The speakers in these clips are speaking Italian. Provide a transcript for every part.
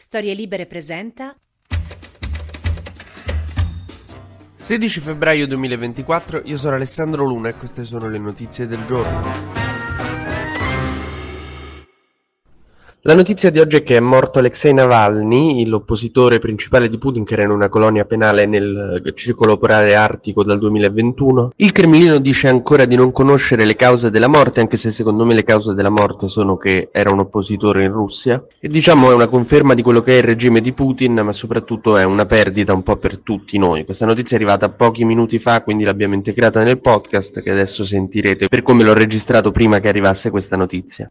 Storie Libere presenta 16 febbraio 2024, io sono Alessandro Luna e queste sono le notizie del giorno. La notizia di oggi è che è morto Alexei Navalny, l'oppositore principale di Putin che era in una colonia penale nel circolo polare artico dal 2021. Il Cremlino dice ancora di non conoscere le cause della morte, anche se secondo me le cause della morte sono che era un oppositore in Russia. E diciamo è una conferma di quello che è il regime di Putin, ma soprattutto è una perdita un po' per tutti noi. Questa notizia è arrivata pochi minuti fa, quindi l'abbiamo integrata nel podcast che adesso sentirete per come l'ho registrato prima che arrivasse questa notizia.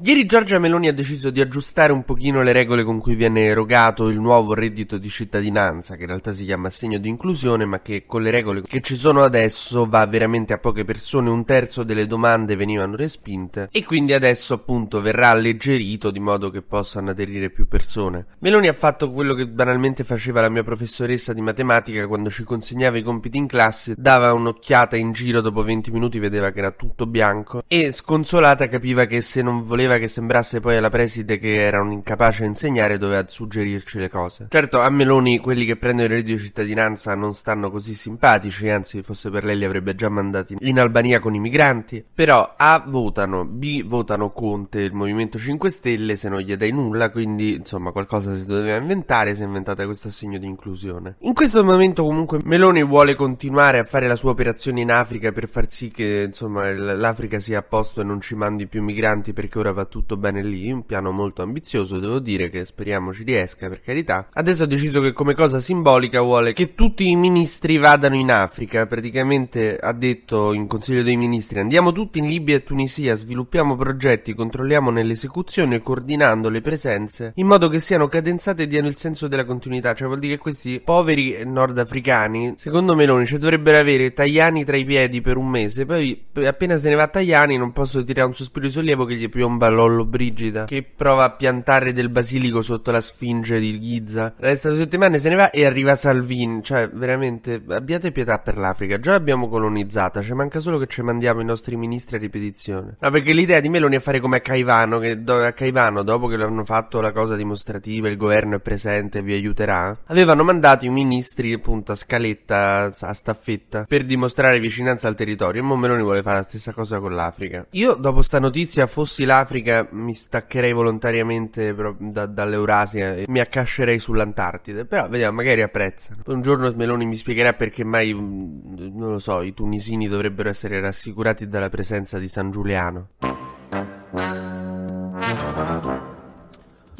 Ieri Giorgia Meloni ha deciso di aggiustare un pochino le regole con cui viene erogato il nuovo reddito di cittadinanza, che in realtà si chiama assegno di inclusione, ma che con le regole che ci sono adesso va veramente a poche persone, un terzo delle domande venivano respinte e quindi adesso appunto verrà alleggerito di modo che possano aderire più persone. Meloni ha fatto quello che banalmente faceva la mia professoressa di matematica quando ci consegnava i compiti in classe, dava un'occhiata in giro dopo 20 minuti, vedeva che era tutto bianco e sconsolata capiva che se non voleva che sembrasse poi alla preside che era un incapace a insegnare doveva suggerirci le cose. Certo, a Meloni quelli che prendono il reddito di cittadinanza non stanno così simpatici, anzi fosse per lei li avrebbe già mandati in Albania con i migranti, però A votano, B votano Conte, il Movimento 5 Stelle se non gli dai nulla, quindi insomma qualcosa si doveva inventare, si è inventata questo assegno di inclusione. In questo momento comunque Meloni vuole continuare a fare la sua operazione in Africa per far sì che insomma l'Africa sia a posto e non ci mandi più migranti perché ora va tutto bene lì, un piano molto ambizioso, devo dire che speriamo ci riesca per carità. Adesso ha deciso che come cosa simbolica vuole che tutti i ministri vadano in Africa, praticamente ha detto in Consiglio dei Ministri andiamo tutti in Libia e Tunisia, sviluppiamo progetti, controlliamo nell'esecuzione coordinando le presenze in modo che siano cadenzate e diano il senso della continuità, cioè vuol dire che questi poveri nordafricani, secondo Meloni, ci dovrebbero avere Tajani tra i piedi per un mese, poi appena se ne va Tajani non posso tirare un sospiro di sollievo che gli piomba Lollo Brigida che prova a piantare del basilico sotto la sfinge di Giza. Resta due settimane, se ne va e arriva Salvini. Cioè, veramente, abbiate pietà per l'Africa. Già l'abbiamo colonizzata, ci manca solo che ci mandiamo i nostri ministri a ripetizione. No, perché l'idea di Meloni è fare come a Caivano, che do- a Caivano, dopo che l'hanno fatto la cosa dimostrativa, il governo è presente, vi aiuterà, avevano mandato i ministri appunto a scaletta, a staffetta, per dimostrare vicinanza al territorio. E mo Meloni vuole fare la stessa cosa con l'Africa. Io, dopo sta notizia, fossi l'Africa, Africa mi staccherei volontariamente da, dall'Eurasia e mi accascerei sull'Antartide. Però vediamo, magari apprezzano. Un giorno Meloni mi spiegherà perché mai, mm, non lo so, i tunisini dovrebbero essere rassicurati dalla presenza di San Giuliano.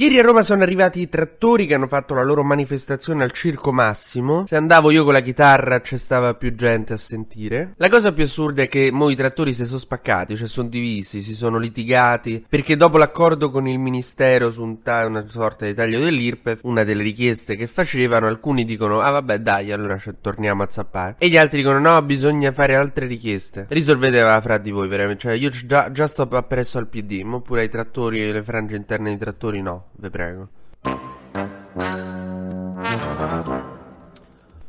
Ieri a Roma sono arrivati i trattori che hanno fatto la loro manifestazione al Circo Massimo. Se andavo io con la chitarra c'è stava più gente a sentire. La cosa più assurda è che mo i trattori si sono spaccati, cioè sono divisi, si sono litigati, perché dopo l'accordo con il ministero su un ta- una sorta di taglio dell'IRPEF, una delle richieste che facevano, alcuni dicono ah vabbè dai allora cioè, torniamo a zappare. E gli altri dicono no bisogna fare altre richieste. Risolvetela fra di voi veramente, cioè io già, già sto appresso al PD, oppure ai trattori e le frange interne dei trattori no vi prego.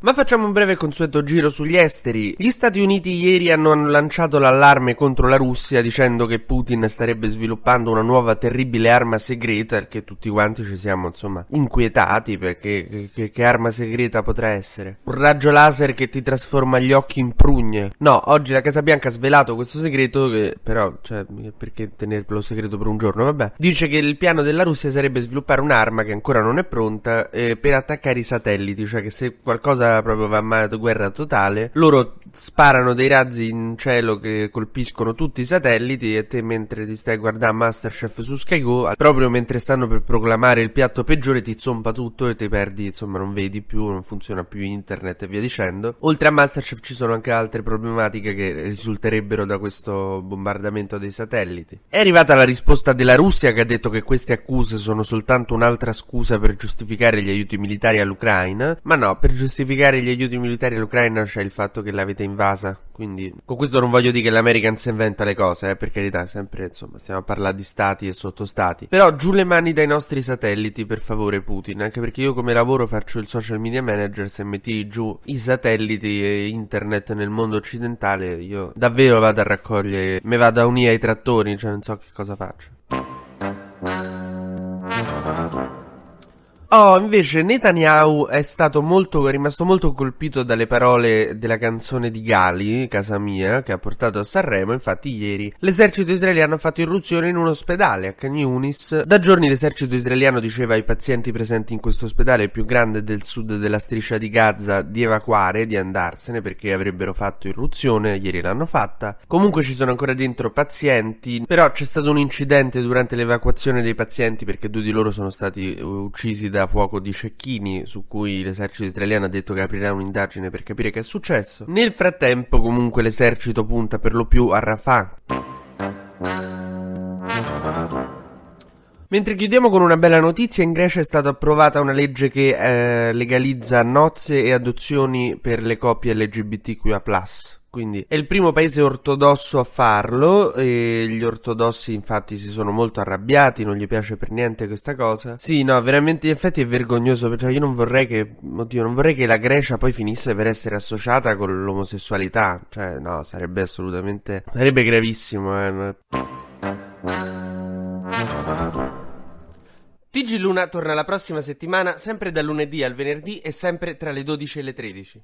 Ma facciamo un breve consueto giro sugli esteri. Gli Stati Uniti ieri hanno lanciato l'allarme contro la Russia dicendo che Putin starebbe sviluppando una nuova terribile arma segreta che tutti quanti ci siamo insomma inquietati perché che, che, arma segreta potrà essere? Un raggio laser che ti trasforma gli occhi in prugne. No, oggi la Casa Bianca ha svelato questo segreto che però, cioè, perché tenerlo segreto per un giorno? Vabbè. Dice che il piano della Russia sarebbe sviluppare un'arma che ancora non è pronta eh, per attaccare i satelliti, cioè che se qualcosa proprio va a guerra totale, loro sparano dei razzi in cielo che colpiscono tutti i satelliti e te mentre ti stai guardando Masterchef su Sky Go, proprio mentre stanno per proclamare il piatto peggiore ti zompa tutto e ti perdi, insomma non vedi più, non funziona più internet e via dicendo. Oltre a Masterchef ci sono anche altre problematiche che risulterebbero da questo bombardamento dei satelliti. È arrivata la risposta della Russia che ha detto che queste accuse sono soltanto un'altra scusa per giustificare gli aiuti militari all'Ucraina, ma no, per giustificare spiegare gli aiuti militari all'Ucraina c'è il fatto che l'avete invasa. Quindi, con questo non voglio dire che l'American si inventa le cose, eh, per carità, sempre, insomma, stiamo a parlare di stati e sottostati. Però giù le mani dai nostri satelliti, per favore, Putin, anche perché io come lavoro faccio il social media manager, se metti giù i satelliti e internet nel mondo occidentale, io davvero vado a raccogliere, me vado a unire ai trattori, cioè non so che cosa faccio. Oh, invece Netanyahu è stato molto, è rimasto molto colpito dalle parole della canzone di Gali, Casa Mia, che ha portato a Sanremo. Infatti ieri l'esercito israeliano ha fatto irruzione in un ospedale a Khan Yunis. Da giorni l'esercito israeliano diceva ai pazienti presenti in questo ospedale, più grande del sud della striscia di Gaza, di evacuare, di andarsene perché avrebbero fatto irruzione. Ieri l'hanno fatta. Comunque ci sono ancora dentro pazienti, però c'è stato un incidente durante l'evacuazione dei pazienti perché due di loro sono stati uccisi da da fuoco di cecchini su cui l'esercito israeliano ha detto che aprirà un'indagine per capire che è successo. Nel frattempo comunque l'esercito punta per lo più a Rafah. Mentre chiudiamo con una bella notizia, in Grecia è stata approvata una legge che eh, legalizza nozze e adozioni per le coppie LGBTQIA+. Quindi è il primo paese ortodosso a farlo e gli ortodossi infatti si sono molto arrabbiati, non gli piace per niente questa cosa. Sì, no, veramente in effetti è vergognoso, perché io non vorrei che, oddio, non vorrei che la Grecia poi finisse per essere associata con l'omosessualità, cioè no, sarebbe assolutamente, sarebbe gravissimo, eh. TG Luna torna la prossima settimana, sempre dal lunedì al venerdì e sempre tra le 12 e le 13.